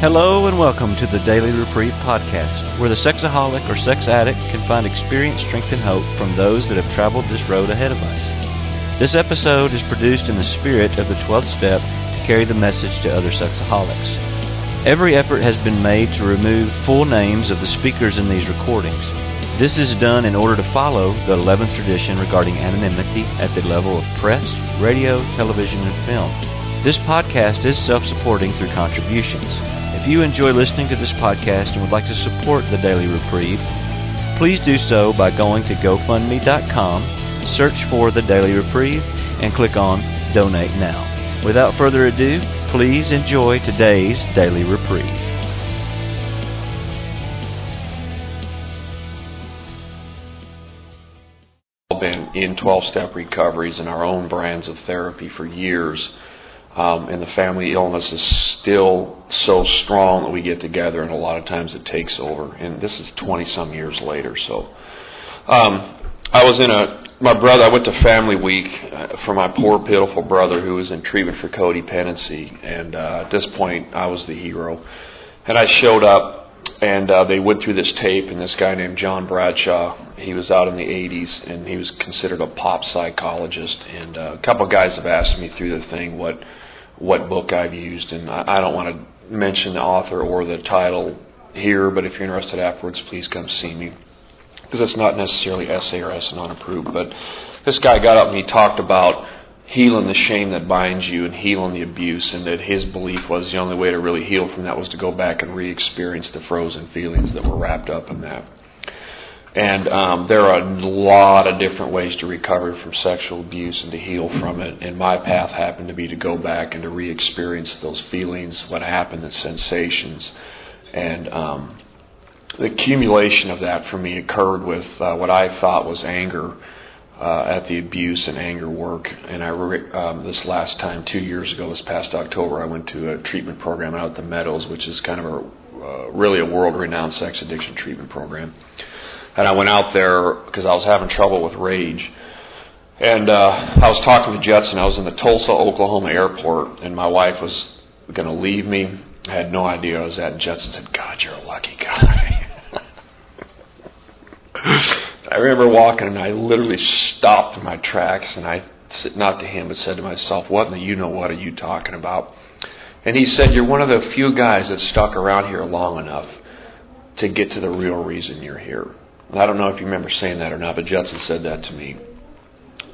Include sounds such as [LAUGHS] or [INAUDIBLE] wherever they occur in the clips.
Hello and welcome to the Daily Reprieve podcast, where the sexaholic or sex addict can find experience, strength, and hope from those that have traveled this road ahead of us. This episode is produced in the spirit of the 12th step to carry the message to other sexaholics. Every effort has been made to remove full names of the speakers in these recordings. This is done in order to follow the 11th tradition regarding anonymity at the level of press, radio, television, and film. This podcast is self supporting through contributions. If you enjoy listening to this podcast and would like to support the Daily Reprieve, please do so by going to GoFundMe.com, search for the Daily Reprieve, and click on Donate Now. Without further ado, please enjoy today's Daily Reprieve. In 12 step recoveries and our own brands of therapy for years. Um, and the family illness is still so strong that we get together, and a lot of times it takes over. And this is 20 some years later. So um, I was in a my brother. I went to Family Week uh, for my poor pitiful brother who was in treatment for codependency, and uh, at this point I was the hero. And I showed up and uh, they went through this tape, and this guy named John Bradshaw, he was out in the 80s, and he was considered a pop psychologist. And uh, a couple guys have asked me through the thing what what book I've used, and I, I don't want to mention the author or the title here, but if you're interested afterwards, please come see me because it's not necessarily SARS not approved. But this guy got up and he talked about healing the shame that binds you and healing the abuse, and that his belief was the only way to really heal from that was to go back and re experience the frozen feelings that were wrapped up in that. And um, there are a lot of different ways to recover from sexual abuse and to heal from it. And my path happened to be to go back and to re experience those feelings, what happened, the sensations. And um, the accumulation of that for me occurred with uh, what I thought was anger uh, at the abuse and anger work. And I re- um, this last time, two years ago, this past October, I went to a treatment program out at the Meadows, which is kind of a uh, really a world-renowned sex addiction treatment program. And I went out there because I was having trouble with rage. And uh, I was talking to Judson. I was in the Tulsa, Oklahoma airport, and my wife was going to leave me. I had no idea I was at. And said, "God, you're a lucky guy." [LAUGHS] I remember walking, and I literally stopped in my tracks, and I said, not to him, but said to myself, "What in the you know what are you talking about?" And he said, "You're one of the few guys that stuck around here long enough to get to the real reason you're here." And I don't know if you remember saying that or not, but Judson said that to me.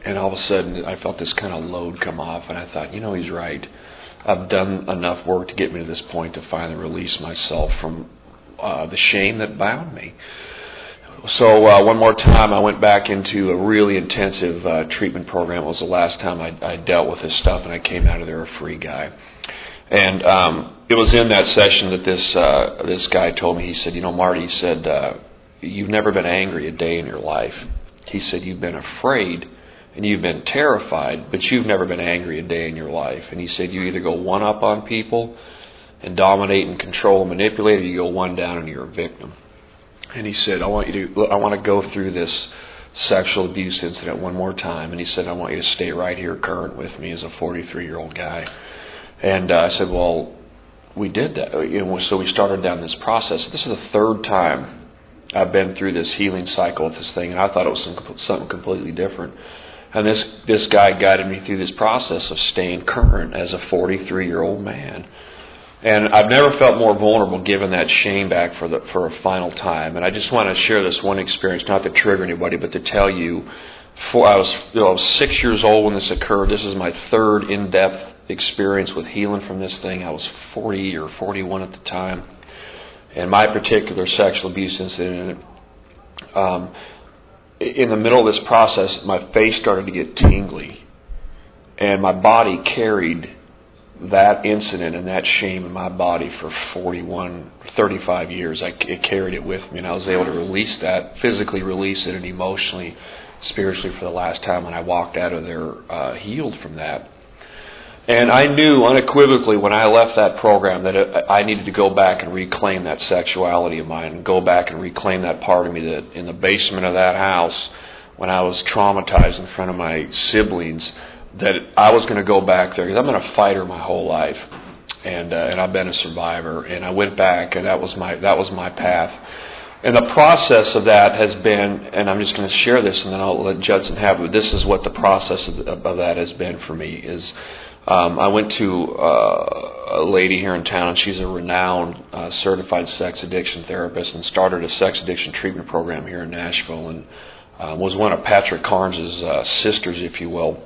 And all of a sudden, I felt this kind of load come off, and I thought, you know, he's right. I've done enough work to get me to this point to finally release myself from uh, the shame that bound me. So uh, one more time, I went back into a really intensive uh, treatment program. It was the last time I, I dealt with this stuff, and I came out of there a free guy. And um, it was in that session that this uh, this guy told me. He said, "You know, Marty," he said, uh, you've never been angry a day in your life. He said, You've been afraid and you've been terrified, but you've never been angry a day in your life. And he said, You either go one up on people and dominate and control and manipulate, or you go one down and you're a victim. And he said, I want you to, I want to go through this sexual abuse incident one more time. And he said, I want you to stay right here current with me as a 43 year old guy. And uh, I said, Well, we did that. You know, so we started down this process. This is the third time I've been through this healing cycle with this thing, and I thought it was some, something completely different. And this this guy guided me through this process of staying current as a 43 year old man. And I've never felt more vulnerable giving that shame back for the for a final time. And I just want to share this one experience, not to trigger anybody, but to tell you, for I was you know, I was six years old when this occurred. This is my third in depth experience with healing from this thing. I was 40 or 41 at the time and my particular sexual abuse incident, um, in the middle of this process, my face started to get tingly, and my body carried that incident and that shame in my body for 41, 35 years. I it carried it with me, and I was able to release that, physically release it, and emotionally, spiritually for the last time when I walked out of there uh, healed from that. And I knew unequivocally when I left that program that I needed to go back and reclaim that sexuality of mine and go back and reclaim that part of me that in the basement of that house when I was traumatized in front of my siblings that I was going to go back there because I've been a fighter my whole life, and uh, and I've been a survivor, and I went back, and that was my that was my path. And the process of that has been, and I'm just going to share this, and then I'll let Judson have it. This is what the process of, of that has been for me. Is um, I went to uh, a lady here in town, and she's a renowned uh, certified sex addiction therapist, and started a sex addiction treatment program here in Nashville, and uh, was one of Patrick Carnes' uh, sisters, if you will.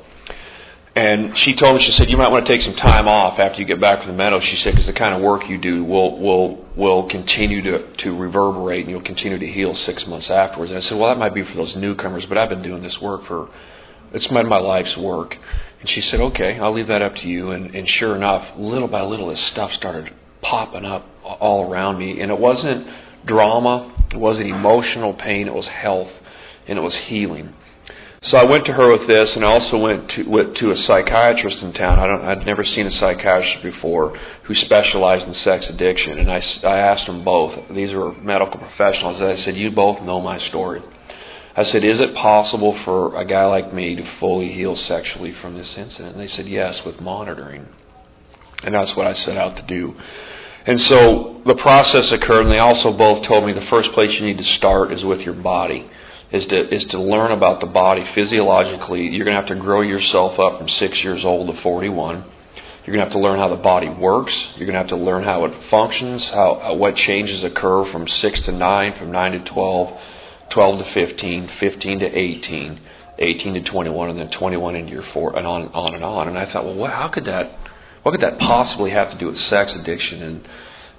And she told me, she said, you might want to take some time off after you get back from the meadow. She said, because the kind of work you do will will will continue to to reverberate, and you'll continue to heal six months afterwards. And I said, well, that might be for those newcomers, but I've been doing this work for it's been my life's work. And she said, okay, I'll leave that up to you. And, and sure enough, little by little, this stuff started popping up all around me, and it wasn't drama, it wasn't emotional pain, it was health, and it was healing. So I went to her with this, and I also went to went to a psychiatrist in town. I don't, I'd never seen a psychiatrist before who specialized in sex addiction, and I, I asked them both. These were medical professionals. I said, "You both know my story." I said, "Is it possible for a guy like me to fully heal sexually from this incident?" And they said, "Yes, with monitoring." And that's what I set out to do. And so the process occurred, and they also both told me the first place you need to start is with your body is to is to learn about the body physiologically. You're going to have to grow yourself up from six years old to 41. You're going to have to learn how the body works. You're going to have to learn how it functions, how uh, what changes occur from six to nine, from nine to 12, 12 to 15, 15 to 18, 18 to 21, and then 21 into your four, and on on and on. And I thought, well, what, how could that? What could that possibly have to do with sex addiction and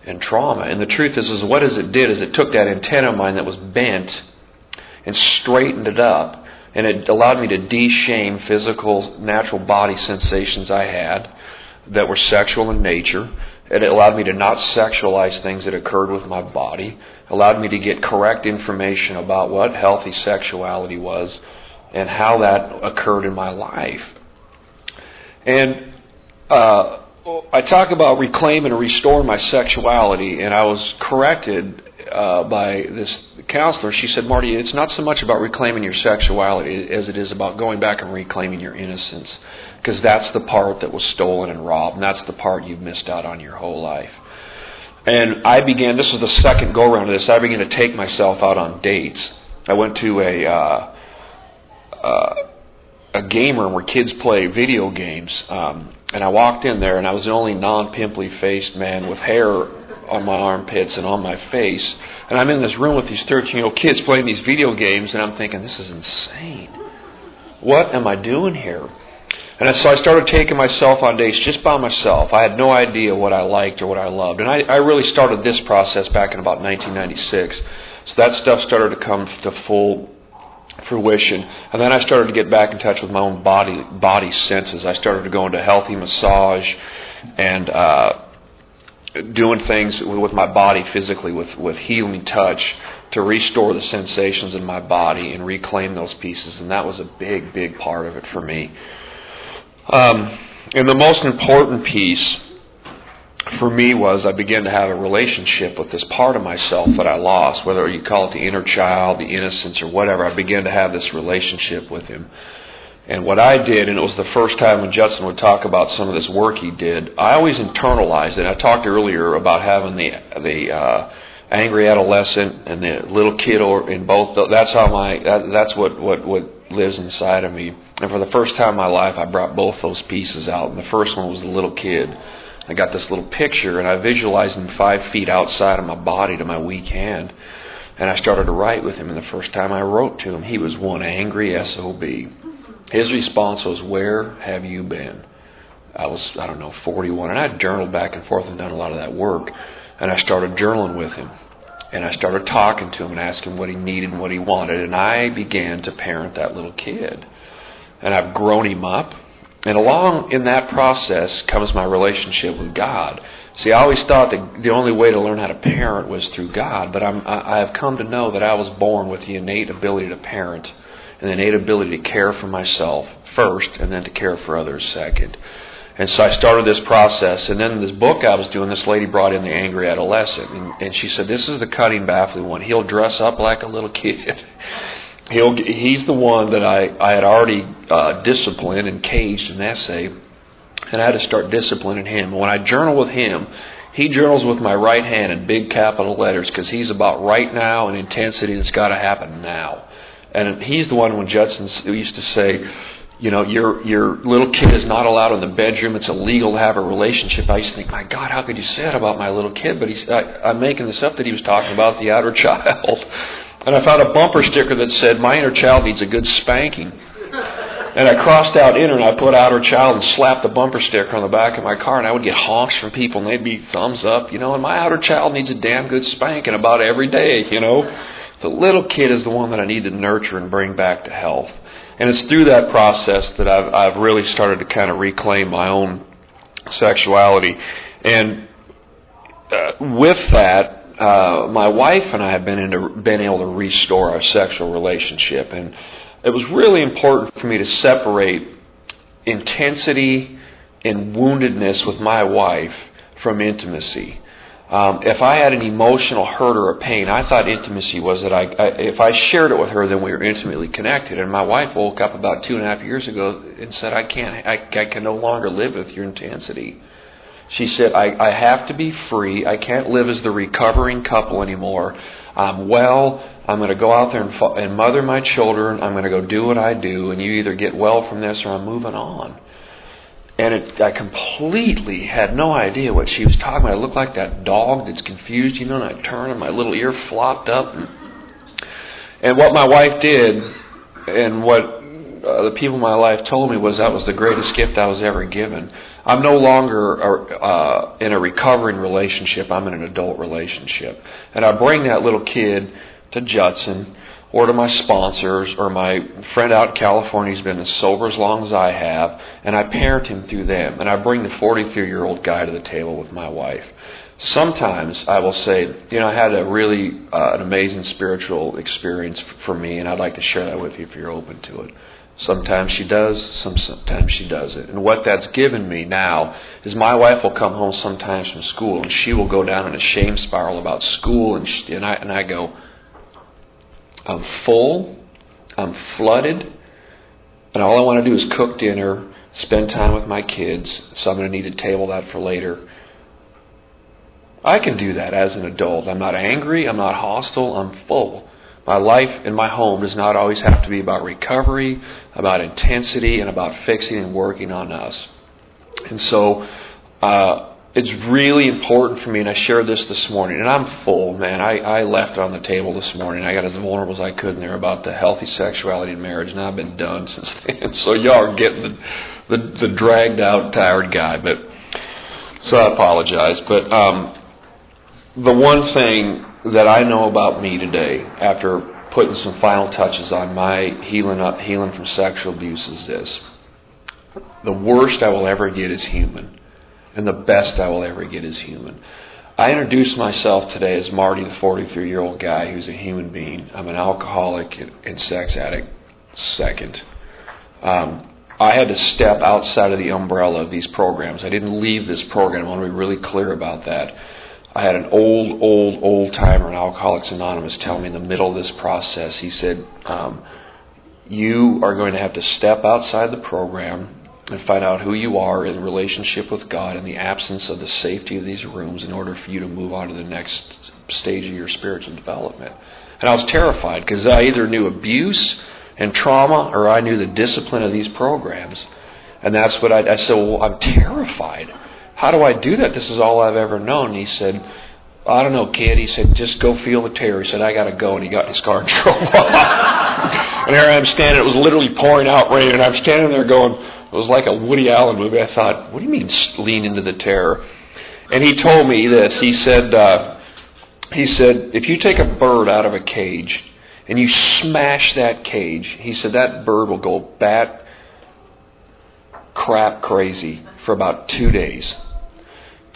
and trauma? And the truth is, is what is it did is it took that antenna of mine that was bent and straightened it up. And it allowed me to de-shame physical, natural body sensations I had that were sexual in nature. It allowed me to not sexualize things that occurred with my body. It allowed me to get correct information about what healthy sexuality was and how that occurred in my life. And uh, I talk about reclaiming and restoring my sexuality, and I was corrected uh, by this counselor, she said, Marty, it's not so much about reclaiming your sexuality as it is about going back and reclaiming your innocence. Because that's the part that was stolen and robbed, and that's the part you've missed out on your whole life. And I began, this was the second go round of this, I began to take myself out on dates. I went to a, uh, uh, a game room where kids play video games. Um, and I walked in there, and I was the only non pimply faced man with hair on my armpits and on my face. And I'm in this room with these 13 year old kids playing these video games, and I'm thinking, this is insane. What am I doing here? And so I started taking myself on dates just by myself. I had no idea what I liked or what I loved. And I, I really started this process back in about 1996. So that stuff started to come to full fruition. And then I started to get back in touch with my own body body senses. I started to go into healthy massage and uh, doing things with my body physically, with, with healing touch, to restore the sensations in my body and reclaim those pieces. And that was a big, big part of it for me. Um, and the most important piece for me was I began to have a relationship with this part of myself that I lost, whether you call it the inner child, the innocence, or whatever. I began to have this relationship with him. And what I did, and it was the first time when Judson would talk about some of this work he did, I always internalized it. I talked earlier about having the the uh, angry adolescent and the little kid, or in both. That's how my that, that's what what what lives inside of me. And for the first time in my life, I brought both those pieces out. And the first one was the little kid. I got this little picture, and I visualized him five feet outside of my body to my weak hand. And I started to write with him. And the first time I wrote to him, he was one angry SOB. His response was, Where have you been? I was, I don't know, 41. And I journaled back and forth and done a lot of that work. And I started journaling with him. And I started talking to him and asking what he needed and what he wanted. And I began to parent that little kid. And I've grown him up. And along in that process comes my relationship with God. See, I always thought that the only way to learn how to parent was through God, but I'm, I, I have come to know that I was born with the innate ability to parent an innate ability to care for myself first and then to care for others second. And so I started this process. And then this book I was doing, this lady brought in the angry adolescent. And, and she said, This is the cutting, baffling one. He'll dress up like a little kid. [LAUGHS] he'll he's the one that I I had already uh, disciplined and caged an essay, and I had to start disciplining him. When I journal with him, he journals with my right hand in big capital letters because he's about right now and intensity that's got to happen now. And he's the one when Judson used to say, you know, your your little kid is not allowed in the bedroom. It's illegal to have a relationship. I used to think, my God, how could you say that about my little kid? But he's, I, I'm making this up that he was talking about the outer [LAUGHS] child. And I found a bumper sticker that said, my inner child needs a good spanking. And I crossed out inner and I put outer child and slapped the bumper sticker on the back of my car. And I would get honks from people and they'd be thumbs up, you know. And my outer child needs a damn good spanking about every day, you know. The little kid is the one that I need to nurture and bring back to health. And it's through that process that I've, I've really started to kind of reclaim my own sexuality. And uh, with that, uh, my wife and I have been into, been able to restore our sexual relationship, and it was really important for me to separate intensity and woundedness with my wife from intimacy. Um, if I had an emotional hurt or a pain, I thought intimacy was that I, I, if I shared it with her, then we were intimately connected. And my wife woke up about two and a half years ago and said, "I can't, I, I can no longer live with your intensity." She said, I, "I have to be free. I can't live as the recovering couple anymore. I'm well. I'm going to go out there and, and mother my children. I'm going to go do what I do, and you either get well from this or I'm moving on." And it, I completely had no idea what she was talking about. I looked like that dog that's confused, you know, and I turned and my little ear flopped up. And, and what my wife did, and what uh, the people in my life told me was that was the greatest gift I was ever given. I'm no longer uh, in a recovering relationship. I'm in an adult relationship. And I bring that little kid to Judson or to my sponsors or my friend out in California who's been as sober as long as I have, and I parent him through them. And I bring the 43 year old guy to the table with my wife. Sometimes I will say, you know, I had a really uh, an amazing spiritual experience for me, and I'd like to share that with you if you're open to it. Sometimes she does, some, sometimes she doesn't. And what that's given me now is my wife will come home sometimes from school, and she will go down in a shame spiral about school, and she, and I and I go I'm full, I'm flooded, and all I want to do is cook dinner, spend time with my kids, so I'm going to need to table that for later. I can do that as an adult. I'm not angry, I'm not hostile, I'm full. My life in my home does not always have to be about recovery, about intensity, and about fixing and working on us. And so, uh, it's really important for me, and I shared this this morning, and I'm full, man. I, I left on the table this morning. I got as vulnerable as I could in there about the healthy sexuality in marriage, and I've been done since then. [LAUGHS] So y'all are getting the, the, the dragged out, tired guy, but so I apologize. But um, the one thing that I know about me today, after putting some final touches on my healing up, healing from sexual abuse, is this: the worst I will ever get is human and the best I will ever get is human. I introduce myself today as Marty, the 43 year old guy who's a human being. I'm an alcoholic and sex addict, second. Um, I had to step outside of the umbrella of these programs. I didn't leave this program. I want to be really clear about that. I had an old, old, old timer in Alcoholics Anonymous tell me in the middle of this process, he said, um, You are going to have to step outside the program and find out who you are in relationship with God in the absence of the safety of these rooms in order for you to move on to the next stage of your spiritual development. And I was terrified because I either knew abuse and trauma or I knew the discipline of these programs. And that's what I, I said, well, I'm terrified. How do I do that? This is all I've ever known. And he said, I don't know, kid. He said, just go feel the terror. He said, I got to go. And he got in his car and [LAUGHS] drove off. and there I'm standing. It was literally pouring out rain. And I'm standing there going, it was like a Woody Allen movie. I thought, what do you mean lean into the terror? And he told me this. He said, uh, he said, if you take a bird out of a cage and you smash that cage, he said that bird will go bat crap crazy for about two days,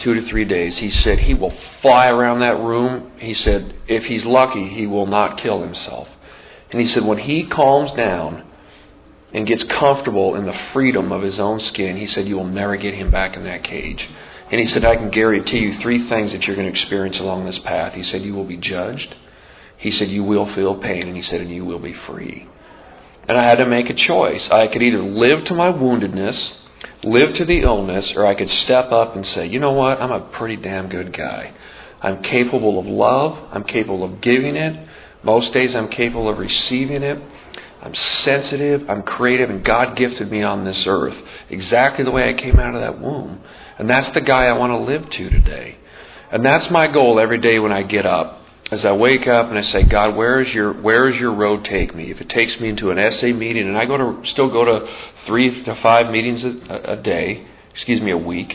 two to three days. He said he will fly around that room. He said if he's lucky, he will not kill himself. And he said when he calms down and gets comfortable in the freedom of his own skin, he said, You will never get him back in that cage. And he said, I can guarantee you three things that you're going to experience along this path. He said, You will be judged. He said, You will feel pain. And he said, And you will be free. And I had to make a choice. I could either live to my woundedness, live to the illness, or I could step up and say, You know what? I'm a pretty damn good guy. I'm capable of love. I'm capable of giving it. Most days I'm capable of receiving it. I'm sensitive, I'm creative, and God gifted me on this earth exactly the way I came out of that womb. And that's the guy I want to live to today. And that's my goal every day when I get up. As I wake up and I say, God, where is your where is your road take me? If it takes me into an SA meeting, and I go to still go to three to five meetings a, a day, excuse me, a week.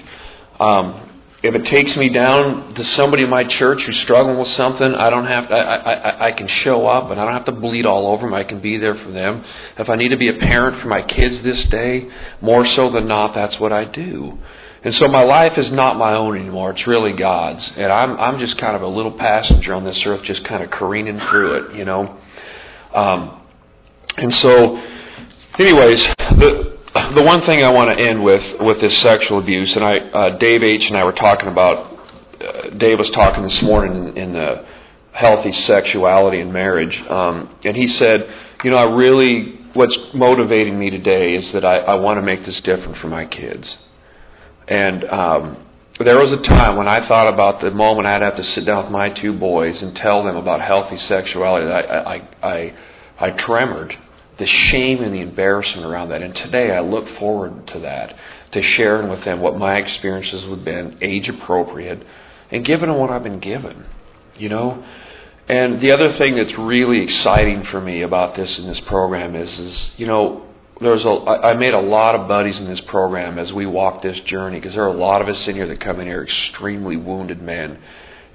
Um, if it takes me down to somebody in my church who's struggling with something, I don't have to, I, I, I can show up and I don't have to bleed all over them. I can be there for them. If I need to be a parent for my kids this day, more so than not, that's what I do. And so my life is not my own anymore. It's really God's. And I'm, I'm just kind of a little passenger on this earth, just kind of careening through it, you know. Um, and so, anyways, the, the one thing I want to end with with this sexual abuse, and I, uh, Dave H. and I were talking about. Uh, Dave was talking this morning in, in the healthy sexuality in marriage, um, and he said, you know, I really what's motivating me today is that I, I want to make this different for my kids. And um, there was a time when I thought about the moment I'd have to sit down with my two boys and tell them about healthy sexuality. I I I, I tremored the shame and the embarrassment around that. And today I look forward to that, to sharing with them what my experiences have been, age appropriate, and them what I've been given. You know? And the other thing that's really exciting for me about this in this program is, is you know, there's a I made a lot of buddies in this program as we walk this journey because there are a lot of us in here that come in here extremely wounded men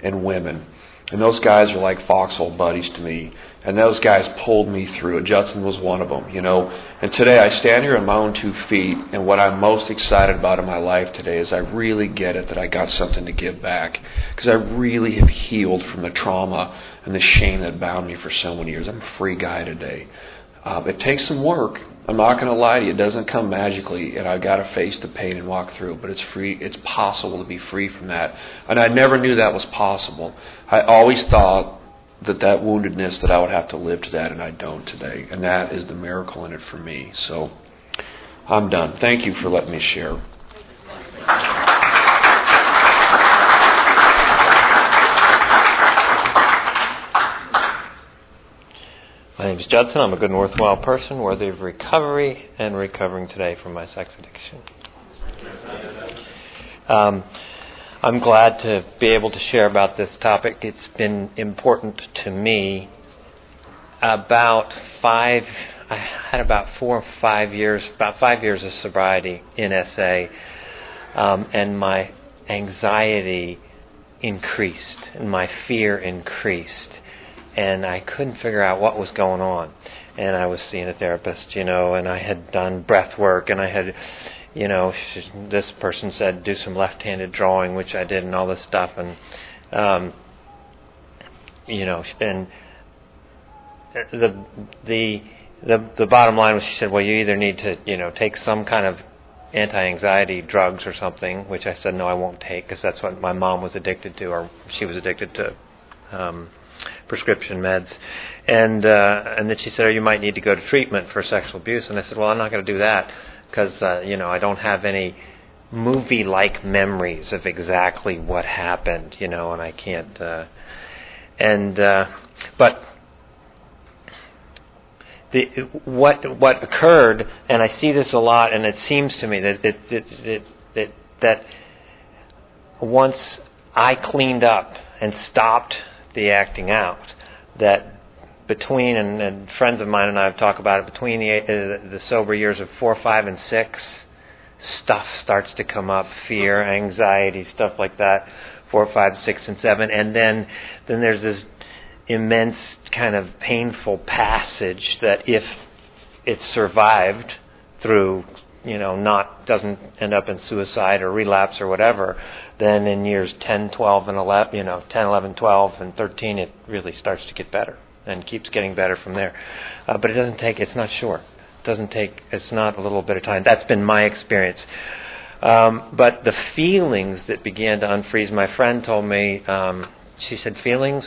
and women, and those guys are like foxhole buddies to me and those guys pulled me through it. Judson was one of them, you know. And today I stand here on my own two feet, and what I'm most excited about in my life today is I really get it that I got something to give back. Because I really have healed from the trauma and the shame that bound me for so many years. I'm a free guy today. Uh, it takes some work. I'm not going to lie to you. It doesn't come magically, and I've got to face the pain and walk through. But it's free. It's possible to be free from that, and I never knew that was possible. I always thought that that woundedness that I would have to live to that, and I don't today. And that is the miracle in it for me. So I'm done. Thank you for letting me share. My name is Judson. I'm a good and worthwhile person, worthy of recovery, and recovering today from my sex addiction. Um, I'm glad to be able to share about this topic. It's been important to me. About five, I had about four or five years, about five years of sobriety in SA, um, and my anxiety increased and my fear increased, and I couldn't figure out what was going on. And I was seeing a therapist, you know, and I had done breath work, and I had you know, she, this person said do some left-handed drawing, which I did, and all this stuff, and um, you know, and the the the the bottom line was she said, well, you either need to you know take some kind of anti-anxiety drugs or something, which I said no, I won't take because that's what my mom was addicted to, or she was addicted to. Um, prescription meds, and uh, and then she said, oh, you might need to go to treatment for sexual abuse. And I said, well, I'm not going to do that because uh, you know I don't have any movie-like memories of exactly what happened, you know, and I can't. Uh, and uh, but the what what occurred, and I see this a lot, and it seems to me that that that that, that once I cleaned up and stopped the acting out, that between, and, and friends of mine and I have talked about it, between the, uh, the sober years of four, five, and six, stuff starts to come up fear, anxiety, stuff like that. Four, five, six, and seven. And then, then there's this immense kind of painful passage that if it's survived through you know not doesn't end up in suicide or relapse or whatever then in years 10 12 and 11 you know 10 11 12 and 13 it really starts to get better and keeps getting better from there. Uh, but it doesn't take, it's not sure It doesn't take, it's not a little bit of time. That's been my experience. Um, but the feelings that began to unfreeze, my friend told me, um, she said, feelings,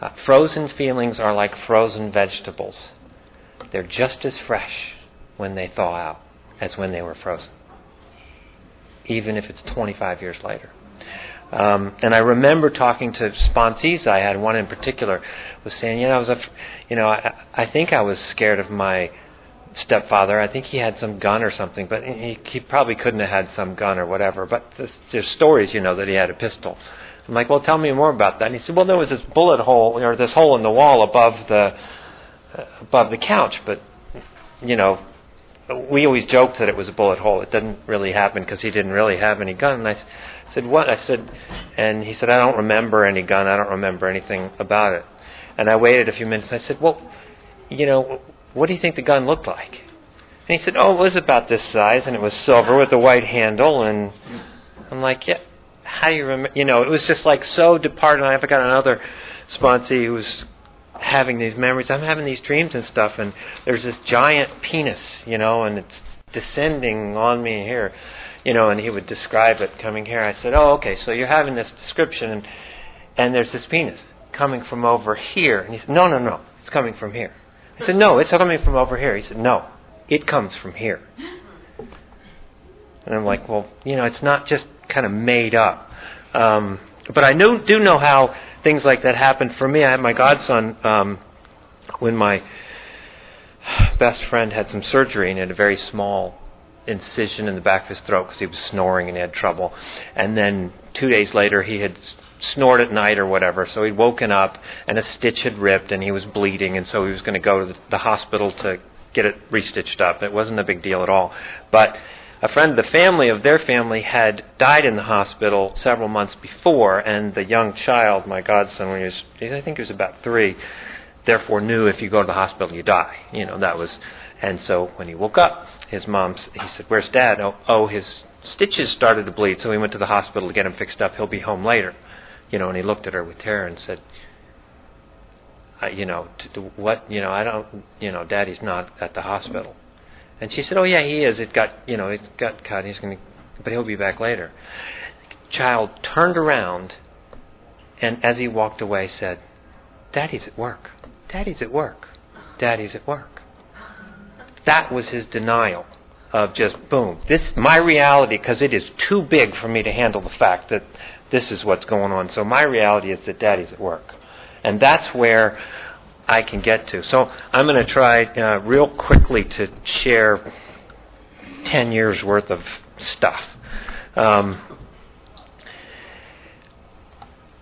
Uh, frozen feelings are like frozen vegetables. They're just as fresh when they thaw out as when they were frozen, even if it's 25 years later. Um, and I remember talking to sponsees I had. One in particular was saying, "You know, I was, a, you know, I, I think I was scared of my stepfather. I think he had some gun or something, but he, he probably couldn't have had some gun or whatever. But there's, there's stories, you know, that he had a pistol. I'm like, well, tell me more about that. And he said, well, there was this bullet hole or this hole in the wall above the uh, above the couch, but you know, we always joked that it was a bullet hole. It didn't really happen because he didn't really have any gun. And I said, what? I said, and he said, I don't remember any gun. I don't remember anything about it. And I waited a few minutes. I said, well, you know, what do you think the gun looked like? And he said, Oh, it was about this size, and it was silver with a white handle. And I'm like, Yeah, how do you remember? You know, it was just like so departed. And I've got another sponsee who's having these memories. I'm having these dreams and stuff, and there's this giant penis, you know, and it's descending on me here, you know, and he would describe it coming here. I said, Oh, okay, so you're having this description, and, and there's this penis coming from over here. And he said, No, no, no, it's coming from here. I said, No, it's coming from over here. He said, No, it comes from here. And I'm like, Well, you know, it's not just kind of made up. Um, but I know, do know how things like that happen for me. I had my godson um, when my best friend had some surgery and had a very small incision in the back of his throat because he was snoring and he had trouble. And then two days later, he had snored at night or whatever. So he'd woken up and a stitch had ripped and he was bleeding, and so he was going to go to the hospital to get it restitched up. It wasn't a big deal at all. But a friend of the family of their family had died in the hospital several months before, and the young child, my godson, when he was, I think he was about three, therefore knew if you go to the hospital you die. You know that was, and so when he woke up, his mom, he said, "Where's Dad?" Oh, oh, his stitches started to bleed, so he went to the hospital to get him fixed up. He'll be home later you know, and he looked at her with terror and said, you know, to, to what, you know, I don't, you know, Daddy's not at the hospital. And she said, oh yeah, he is. It got, you know, it got cut. He's going to, but he'll be back later. Child turned around, and as he walked away, said, "Daddy's at work. Daddy's at work. Daddy's at work." That was his denial of just boom. This my reality because it is too big for me to handle the fact that this is what's going on. So my reality is that daddy's at work. And that's where I can get to. So I'm going to try uh, real quickly to share 10 years worth of stuff. Um,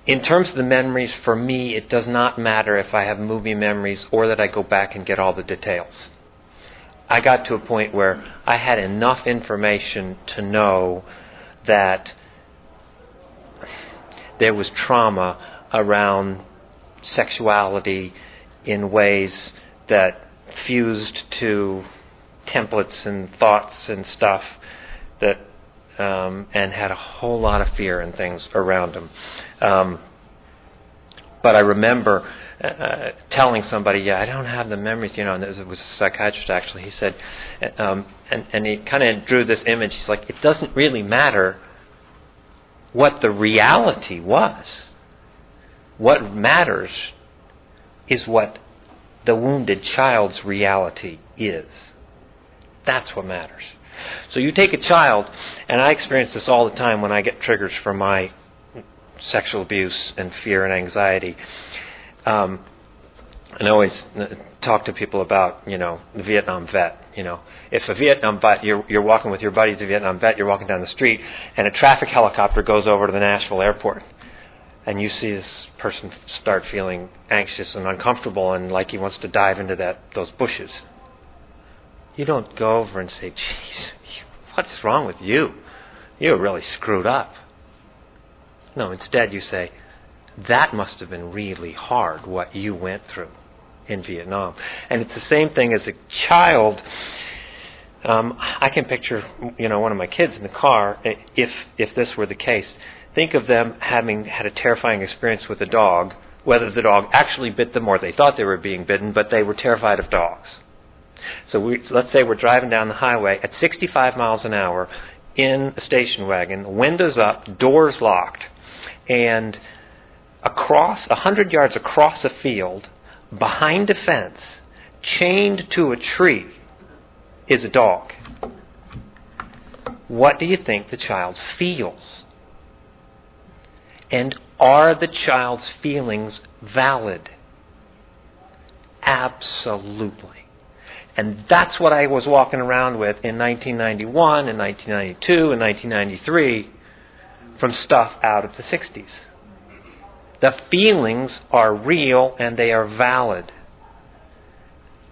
in terms of the memories, for me, it does not matter if I have movie memories or that I go back and get all the details. I got to a point where I had enough information to know that there was trauma around sexuality in ways that fused to templates and thoughts and stuff that um, and had a whole lot of fear and things around them. Um, but I remember uh, telling somebody, "Yeah, I don't have the memories," you know. And it was a psychiatrist actually. He said, um, and and he kind of drew this image. He's like, "It doesn't really matter what the reality was. What matters is what the wounded child's reality is. That's what matters. So you take a child, and I experience this all the time when I get triggers from my sexual abuse and fear and anxiety. Um, and I always uh, talk to people about, you know, the Vietnam vet. You know, if a Vietnam vet, you're, you're walking with your buddies, a Vietnam vet, you're walking down the street, and a traffic helicopter goes over to the Nashville airport, and you see this person start feeling anxious and uncomfortable, and like he wants to dive into that those bushes. You don't go over and say, "Jeez, [LAUGHS] what's wrong with you? You're really screwed up." No, instead you say, "That must have been really hard what you went through." in Vietnam. And it's the same thing as a child. Um, I can picture, you know, one of my kids in the car. If if this were the case, think of them having had a terrifying experience with a dog. Whether the dog actually bit them or they thought they were being bitten, but they were terrified of dogs. So, we, let's say we're driving down the highway at 65 miles an hour in a station wagon, windows up, doors locked, and across a hundred yards across a field, behind a fence, chained to a tree, is a dog. What do you think the child feels? And are the child's feelings valid? Absolutely. And that's what I was walking around with in 1991 and 1992 and 1993 from stuff out of the 60s. The feelings are real and they are valid.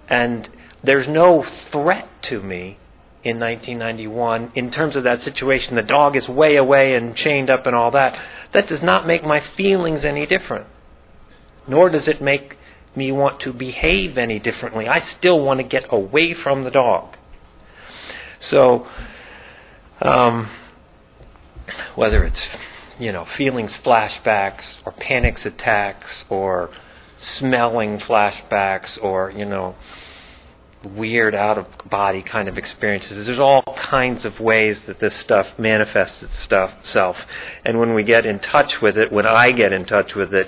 And there's no threat to me in 1991 in terms of that situation. The dog is way away and chained up and all that. That does not make my feelings any different. Nor does it make me want to behave any differently. I still want to get away from the dog. So, um, whether it's you know feelings flashbacks or panics attacks or smelling flashbacks or you know weird out of body kind of experiences. There's all kinds of ways that this stuff manifests itself. And when we get in touch with it, when I get in touch with it,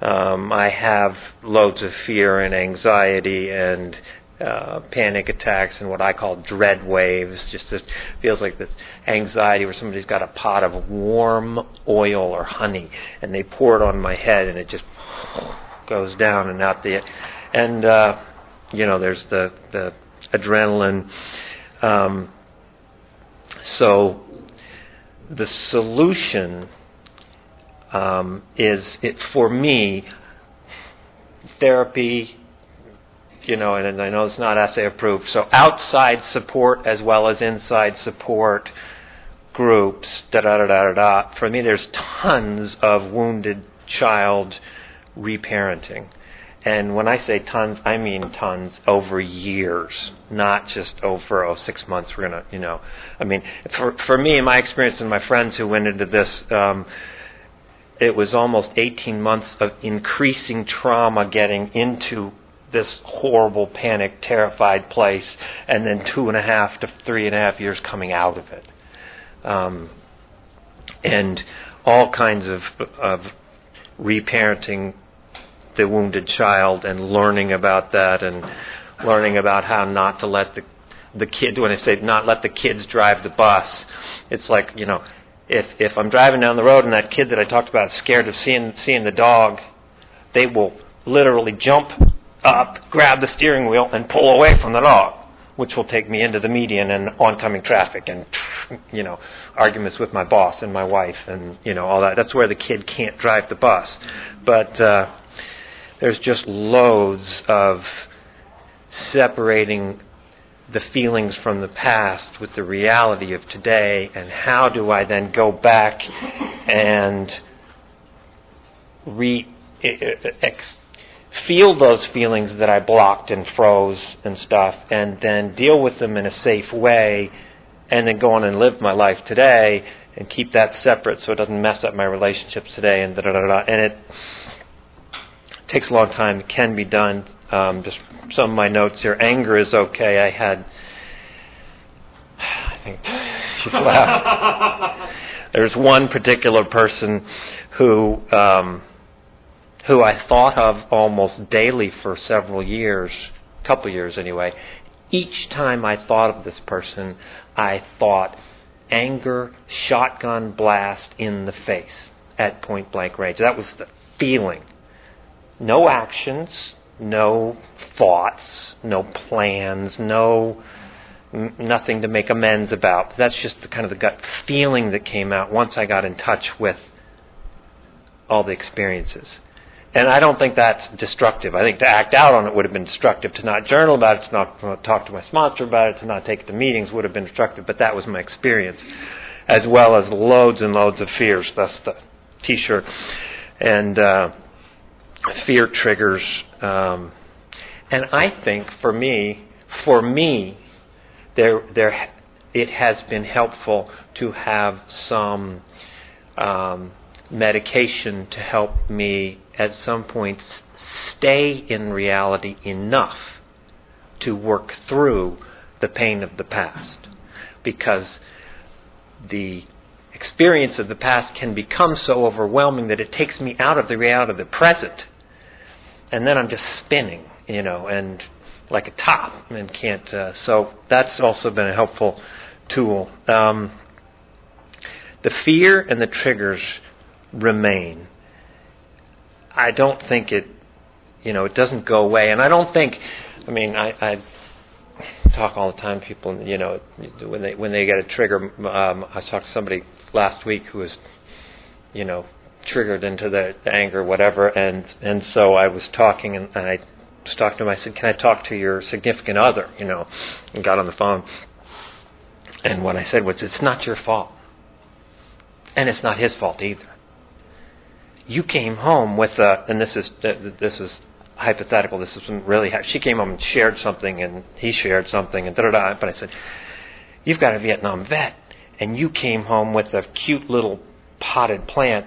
um, I have loads of fear and anxiety and uh, panic attacks and what I call dread waves. Just it feels like this anxiety where somebody's got a pot of warm oil or honey and they pour it on my head and it just goes down and out the and uh, you know there's the the adrenaline. Um, so the solution um, is it for me therapy you know and, and I know it's not SA approved so outside support as well as inside support groups da da da da da for me there's tons of wounded child reparenting and when I say tons, I mean tons over years, not just over oh six months. We're gonna, you know, I mean, for for me, my experience and my friends who went into this, um, it was almost 18 months of increasing trauma getting into this horrible, panic, terrified place, and then two and a half to three and a half years coming out of it, um, and all kinds of of reparenting the wounded child and learning about that and learning about how not to let the the kid when I say not let the kids drive the bus, it's like, you know, if if I'm driving down the road and that kid that I talked about is scared of seeing seeing the dog, they will literally jump up, grab the steering wheel and pull away from the dog, which will take me into the median and oncoming traffic and you know, arguments with my boss and my wife and you know, all that. That's where the kid can't drive the bus. But uh there's just loads of separating the feelings from the past with the reality of today, and how do I then go back and re ex, feel those feelings that I blocked and froze and stuff, and then deal with them in a safe way, and then go on and live my life today and keep that separate so it doesn't mess up my relationships today and da da da da. And it takes a long time. Can be done. Um, just some of my notes here. Anger is okay. I had, I think, [SIGHS] she's laughed. [LAUGHS] There's one particular person who, um, who I thought of almost daily for several years, a couple years anyway. Each time I thought of this person, I thought anger, shotgun blast in the face at point blank range. That was the feeling no actions, no thoughts, no plans, no nothing to make amends about. That's just the kind of the gut feeling that came out once I got in touch with all the experiences. And I don't think that's destructive. I think to act out on it would have been destructive. To not journal about it, to not talk to my sponsor about it, to not take it to meetings would have been destructive. But that was my experience, as well as loads and loads of fears. That's the T-shirt. And uh, fear triggers. Um, and I think for me, for me, there, there, it has been helpful to have some um, medication to help me at some point stay in reality enough to work through the pain of the past. Because the experience of the past can become so overwhelming that it takes me out of the reality of the present. And then I'm just spinning, you know, and like a top and can't. Uh, so that's also been a helpful tool. Um, the fear and the triggers remain. I don't think it, you know, it doesn't go away. And I don't think, I mean, I, I talk all the time. People, you know, when they when they get a trigger. Um, I talked to somebody last week who was, you know, triggered into the, the anger, whatever, and and so I was talking and, and I was talking to him. I said, "Can I talk to your significant other?" You know, and got on the phone. And what I said was, "It's not your fault, and it's not his fault either. You came home with a, and this is this is hypothetical. This isn't really. She came home and shared something, and he shared something, and da da da. But I said, "You've got a Vietnam vet, and you came home with a cute little potted plant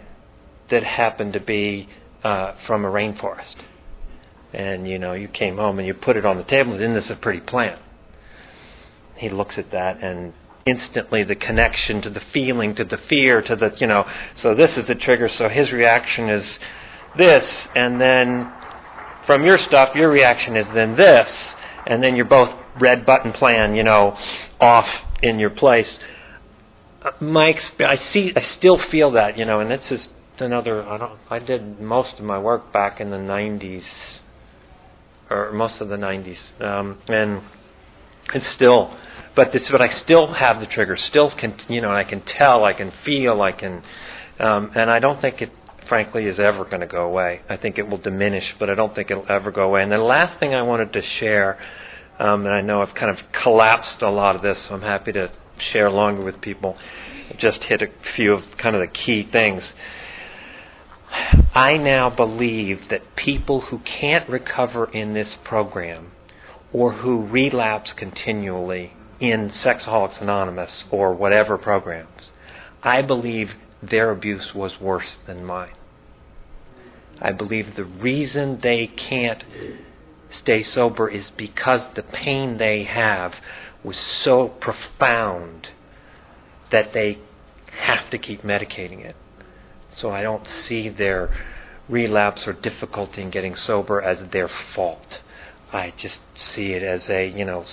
that happened to be uh, from a rainforest, and you know, you came home and you put it on the table, and this is a pretty plant." He looks at that and instantly the connection to the feeling, to the fear, to the you know. So this is the trigger. So his reaction is this, and then from your stuff, your reaction is then this, and then you're both red button plan, you know, off in your place. Uh, my I see, I still feel that, you know, and this is another. I don't. I did most of my work back in the '90s, or most of the '90s, um, and it's still. But this, but I still have the trigger. Still, can you know, I can tell, I can feel, I can, um, and I don't think it frankly, is ever going to go away. I think it will diminish, but I don't think it'll ever go away. And the last thing I wanted to share, um, and I know I've kind of collapsed a lot of this, so I'm happy to share longer with people. Just hit a few of kind of the key things. I now believe that people who can't recover in this program or who relapse continually in Sexaholics Anonymous or whatever programs, I believe their abuse was worse than mine. I believe the reason they can't stay sober is because the pain they have was so profound that they have to keep medicating it. So I don't see their relapse or difficulty in getting sober as their fault. I just see it as a, you know,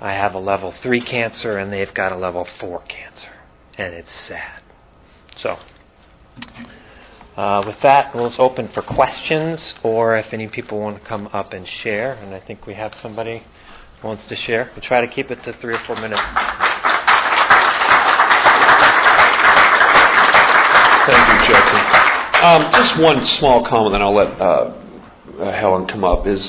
I have a level 3 cancer and they've got a level 4 cancer. And it's sad. So, uh, with that, we'll open for questions or if any people want to come up and share. And I think we have somebody who wants to share. We'll try to keep it to three or four minutes. Thank you, Judson. Um, just one small comment, and I'll let uh, uh, Helen come up. Is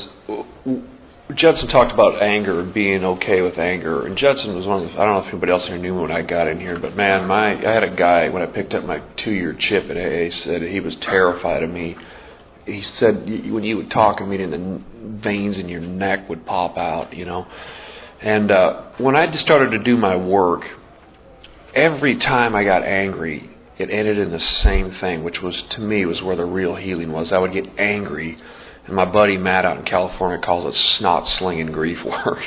Judson talked about anger and being okay with anger, and Judson was one of the, I don't know if anybody else here knew when I got in here, but man, my I had a guy when I picked up my two-year chip at AA said he was terrified of me. He said when you would talk, I mean, the veins in your neck would pop out, you know. And uh, when I started to do my work, every time I got angry, it ended in the same thing, which was to me was where the real healing was. I would get angry and my buddy Matt out in California calls it snot slinging grief [LAUGHS] work.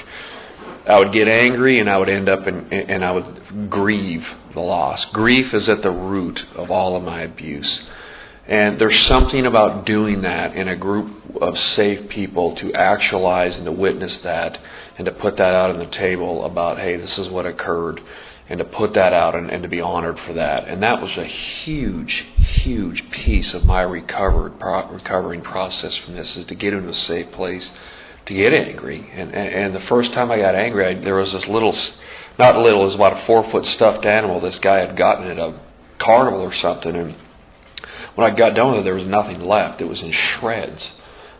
I would get angry and I would end up in, and I would grieve the loss. Grief is at the root of all of my abuse. And there's something about doing that in a group of safe people to actualize and to witness that and to put that out on the table about, hey, this is what occurred and to put that out and, and to be honored for that. And that was a huge, huge piece of my recovered pro- recovering process from this is to get into a safe place, to get angry. And and, and the first time I got angry, I, there was this little, not little, it was about a four foot stuffed animal this guy had gotten at a carnival or something, and when I got done with it, there was nothing left. It was in shreds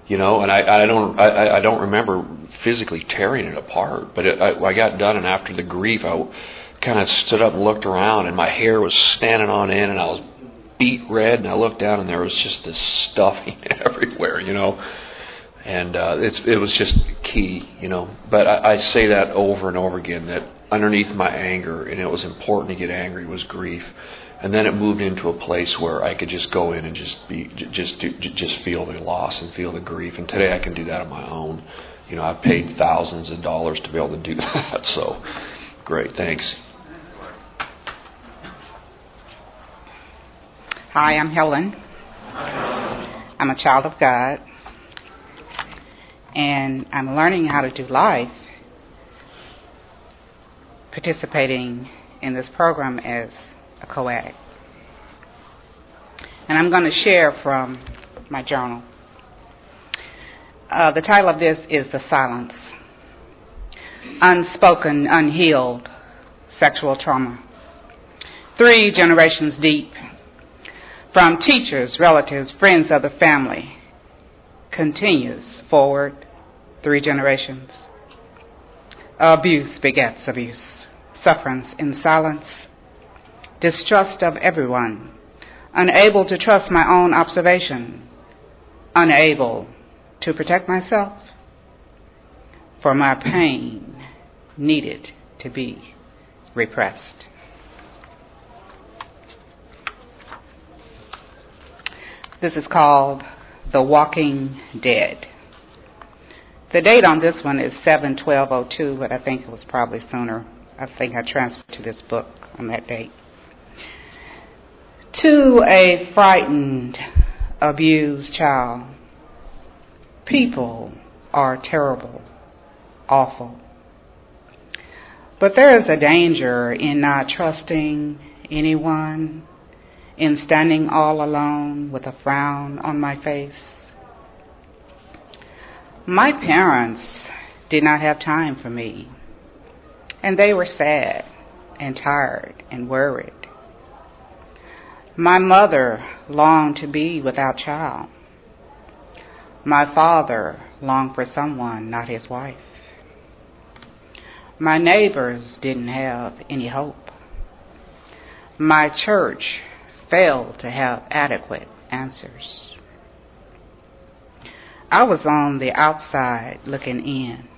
you know and i i don't i i don't remember physically tearing it apart but it, I, I got done and after the grief i kind of stood up and looked around, and my hair was standing on end, and I was beet red, and I looked down, and there was just this stuffing [LAUGHS] everywhere, you know. And uh, it's it was just key, you know. But I, I say that over and over again that underneath my anger, and it was important to get angry, was grief. And then it moved into a place where I could just go in and just be, just just feel the loss and feel the grief. And today I can do that on my own. You know, I've paid thousands of dollars to be able to do [LAUGHS] that. So, great, thanks. Hi, I'm Helen. I'm a child of God, and I'm learning how to do life participating in this program as a co-addict. And I'm going to share from my journal. Uh, the title of this is The Silence Unspoken, Unhealed Sexual Trauma. Three generations deep, from teachers, relatives, friends of the family, continues forward three generations. Abuse begets abuse, sufferance in silence, distrust of everyone, unable to trust my own observation, unable to protect myself, for my pain needed to be repressed. This is called The Walking Dead. The date on this one is 7-1202, but I think it was probably sooner. I think I transferred to this book on that date. To a frightened, abused child, people are terrible, awful. But there is a danger in not trusting anyone, in standing all alone with a frown on my face. My parents did not have time for me, and they were sad and tired and worried. My mother longed to be without child. My father longed for someone, not his wife. My neighbors didn't have any hope. My church failed to have adequate answers. I was on the outside looking in.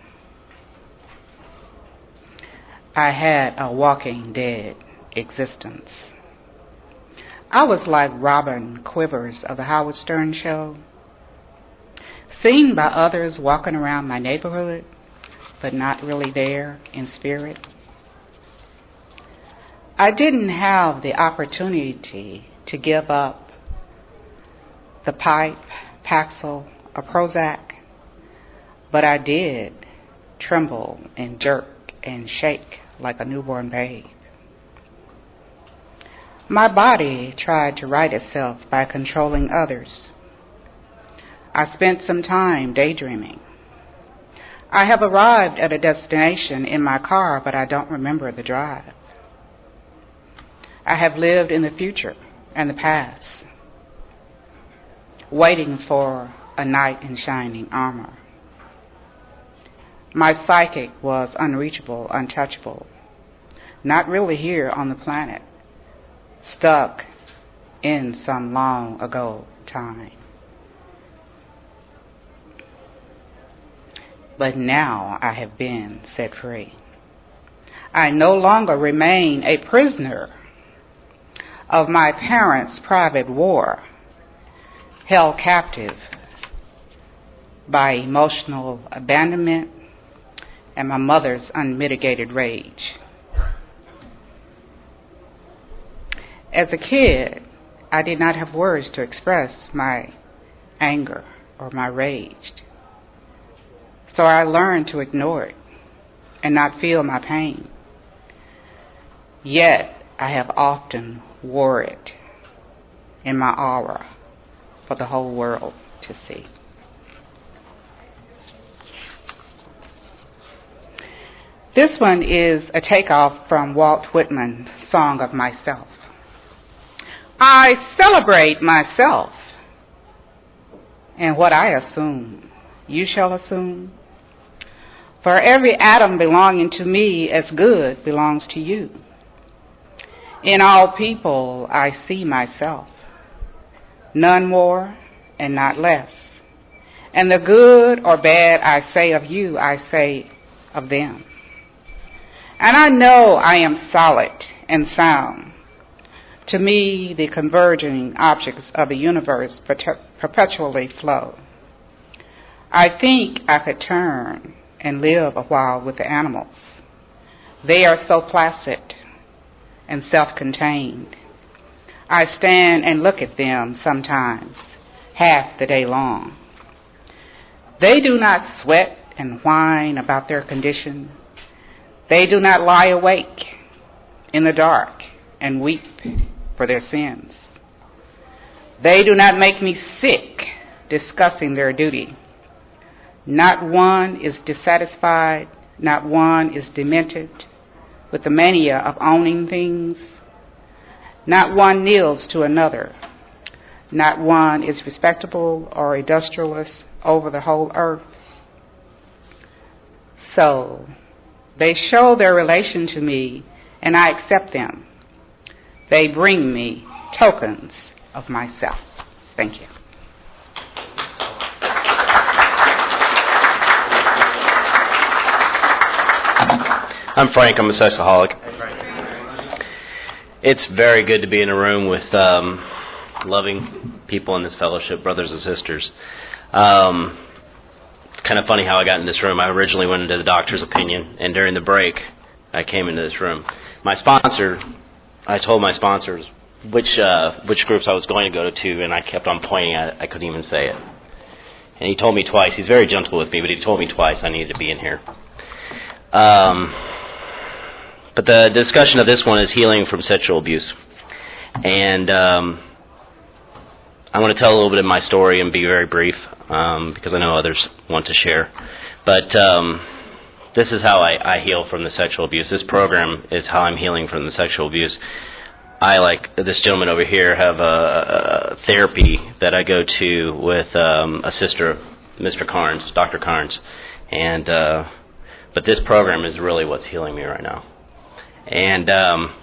I had a walking dead existence. I was like Robin Quivers of the Howard Stern Show, seen by others walking around my neighborhood, but not really there in spirit. I didn't have the opportunity to give up the pipe, Paxil, or Prozac, but I did tremble and jerk and shake like a newborn babe. My body tried to right itself by controlling others. I spent some time daydreaming. I have arrived at a destination in my car, but I don't remember the drive. I have lived in the future and the past, waiting for a knight in shining armor. My psychic was unreachable, untouchable, not really here on the planet, stuck in some long ago time. But now I have been set free. I no longer remain a prisoner of my parents' private war, held captive by emotional abandonment and my mother's unmitigated rage. As a kid, I did not have words to express my anger or my rage. So I learned to ignore it and not feel my pain. Yet I have often wore it in my aura for the whole world to see. This one is a takeoff from Walt Whitman's Song of Myself. I celebrate myself and what I assume, you shall assume. For every atom belonging to me as good belongs to you. In all people I see myself, none more and not less. And the good or bad I say of you, I say of them. And I know I am solid and sound. To me, the converging objects of the universe perpetually flow. I think I could turn and live a while with the animals. They are so placid and self contained. I stand and look at them sometimes, half the day long. They do not sweat and whine about their condition. They do not lie awake in the dark and weep for their sins. They do not make me sick discussing their duty. Not one is dissatisfied, not one is demented with the mania of owning things. Not one kneels to another. Not one is respectable or industrialist over the whole earth. So, they show their relation to me, and I accept them. They bring me tokens of myself. Thank you. I'm Frank. I'm a sexaholic. It's very good to be in a room with um, loving people in this fellowship, brothers and sisters. Um, it's kind of funny how I got in this room. I originally went into the doctor's opinion, and during the break, I came into this room. My sponsor, I told my sponsors which uh, which groups I was going to go to, and I kept on pointing at it. I couldn't even say it. And he told me twice. He's very gentle with me, but he told me twice I needed to be in here. Um, but the discussion of this one is healing from sexual abuse. And um, I want to tell a little bit of my story and be very brief um, because I know others want to share. But um, this is how I, I heal from the sexual abuse. This program is how I'm healing from the sexual abuse. I, like this gentleman over here, have a, a therapy that I go to with um, a sister, Mr. Carnes, Dr. Carnes, and uh, but this program is really what's healing me right now. And um,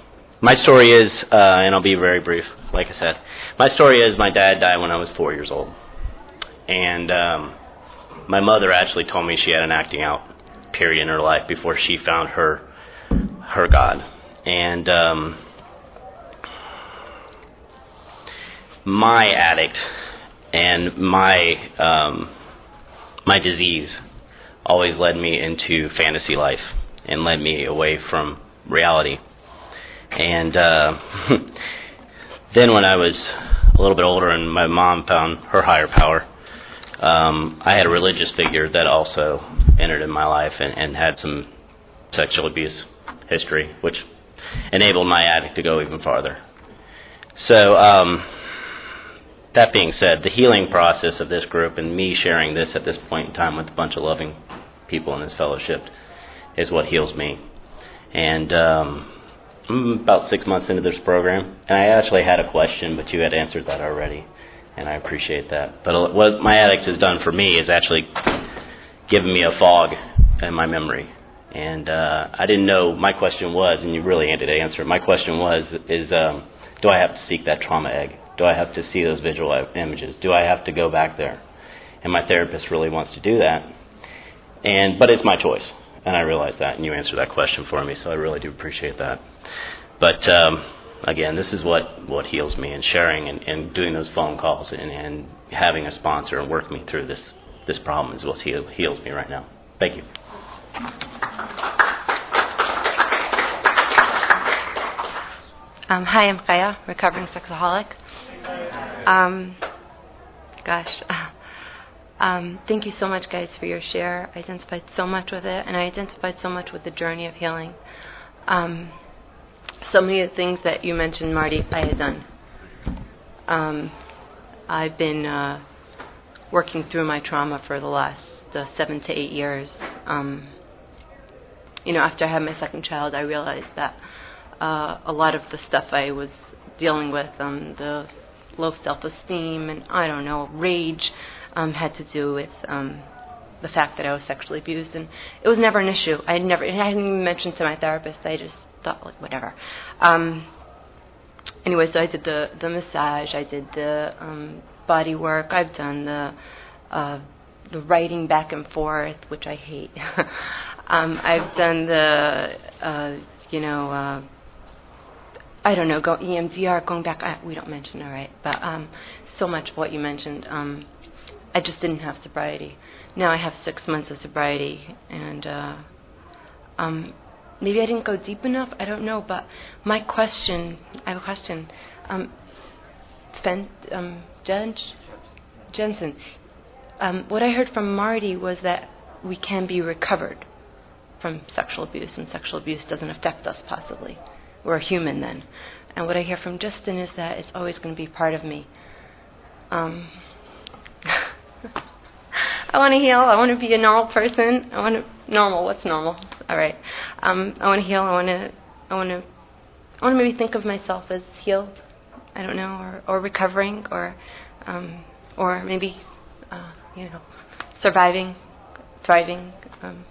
my story is, uh, and I'll be very brief, like I said, my story is my dad died when I was four years old, and um, my mother actually told me she had an acting out period in her life before she found her her God, and um, my addict and my um, my disease always led me into fantasy life and led me away from reality. And uh, [LAUGHS] then when I was a little bit older and my mom found her higher power, um, I had a religious figure that also entered in my life and, and had some sexual abuse history, which enabled my addict to go even farther. So, um, that being said, the healing process of this group and me sharing this at this point in time with a bunch of loving people in this fellowship is what heals me. And um, I'm about six months into this program, and I actually had a question, but you had answered that already, and I appreciate that. But what my addict has done for me is actually given me a fog in my memory. And uh, I didn't know. My question was, and you really ended answer. My question was, is um, do I have to seek that trauma egg? Do I have to see those visual images? Do I have to go back there? And my therapist really wants to do that. And but it's my choice and I realize that, and you answered that question for me, so I really do appreciate that. But um, again, this is what, what heals me, and sharing and, and doing those phone calls and, and having a sponsor and working me through this, this problem is what heal, heals me right now. Thank you. Um, hi, I'm Kaya, recovering sexaholic. Um, gosh. [LAUGHS] Um, thank you so much, guys, for your share. I identified so much with it, and I identified so much with the journey of healing. Um, so many of the things that you mentioned, Marty, I had done. Um, I've been uh, working through my trauma for the last uh, seven to eight years. Um, you know, after I had my second child, I realized that uh, a lot of the stuff I was dealing with, um, the low self-esteem and I don't know, rage, um, had to do with um, the fact that I was sexually abused, and it was never an issue. I had never, I hadn't even mentioned to my therapist. I just thought like whatever. Um, anyway, so I did the the massage, I did the um, body work, I've done the uh, the writing back and forth, which I hate. [LAUGHS] um, I've done the uh, you know. Uh, I don't know, go EMDR, going back. I, we don't mention, all right, but um, so much of what you mentioned. Um, I just didn't have sobriety. Now I have six months of sobriety, and uh, um, maybe I didn't go deep enough. I don't know, but my question, I have a question. Um, Fen, um, Jen, Jensen, um, what I heard from Marty was that we can be recovered from sexual abuse, and sexual abuse doesn't affect us possibly. We're human then. And what I hear from Justin is that it's always going to be part of me. Um, [LAUGHS] I want to heal. I want to be a normal person. I want to normal. What's normal? All right. Um, I want to heal. I want to. I want to. I want to maybe think of myself as healed. I don't know, or or recovering, or um, or maybe uh, you know, surviving, thriving. Um,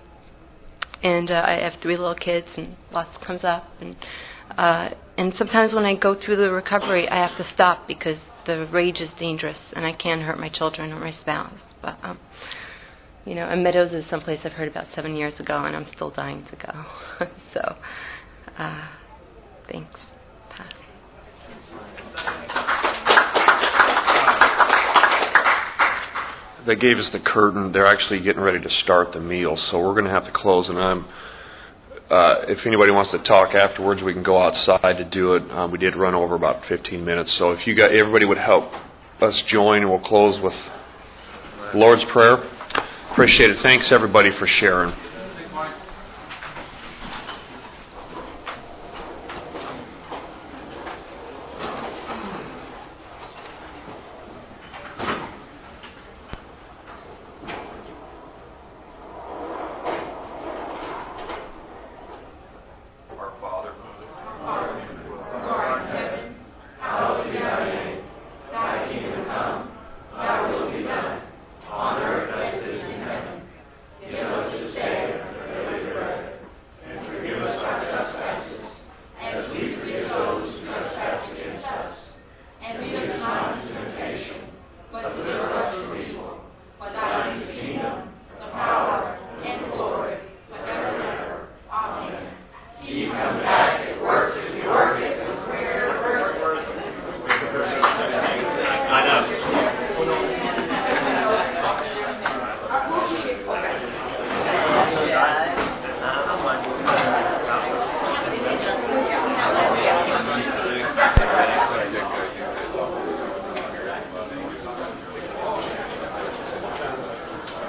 and uh, I have three little kids, and lots comes up, and uh, and sometimes when I go through the recovery, I have to stop because the rage is dangerous, and I can hurt my children or my spouse. But um, you know, and Meadows is someplace I've heard about seven years ago, and I'm still dying to go. [LAUGHS] so, uh, thanks. Pass. They gave us the curtain. They're actually getting ready to start the meal, so we're going to have to close. And I'm, uh, if anybody wants to talk afterwards, we can go outside to do it. Um, we did run over about 15 minutes, so if you got everybody would help us join, and we'll close with Lord's prayer. Appreciate it. Thanks everybody for sharing.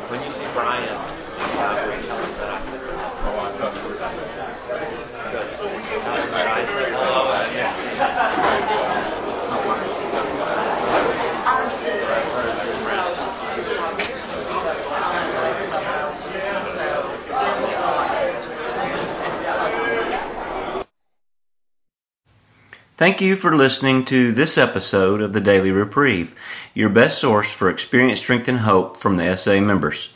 When you see Brian, uh, will you tell us that I said Good. Uh, Brian said hello. and- Thank you for listening to this episode of the Daily Reprieve, your best source for experience, strength, and hope from the SA members.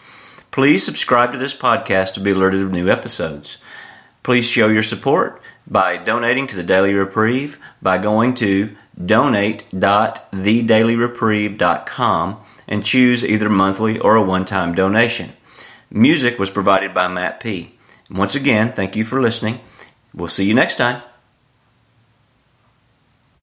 Please subscribe to this podcast to be alerted of new episodes. Please show your support by donating to the Daily Reprieve by going to donate.thedailyreprieve.com and choose either monthly or a one time donation. Music was provided by Matt P. Once again, thank you for listening. We'll see you next time.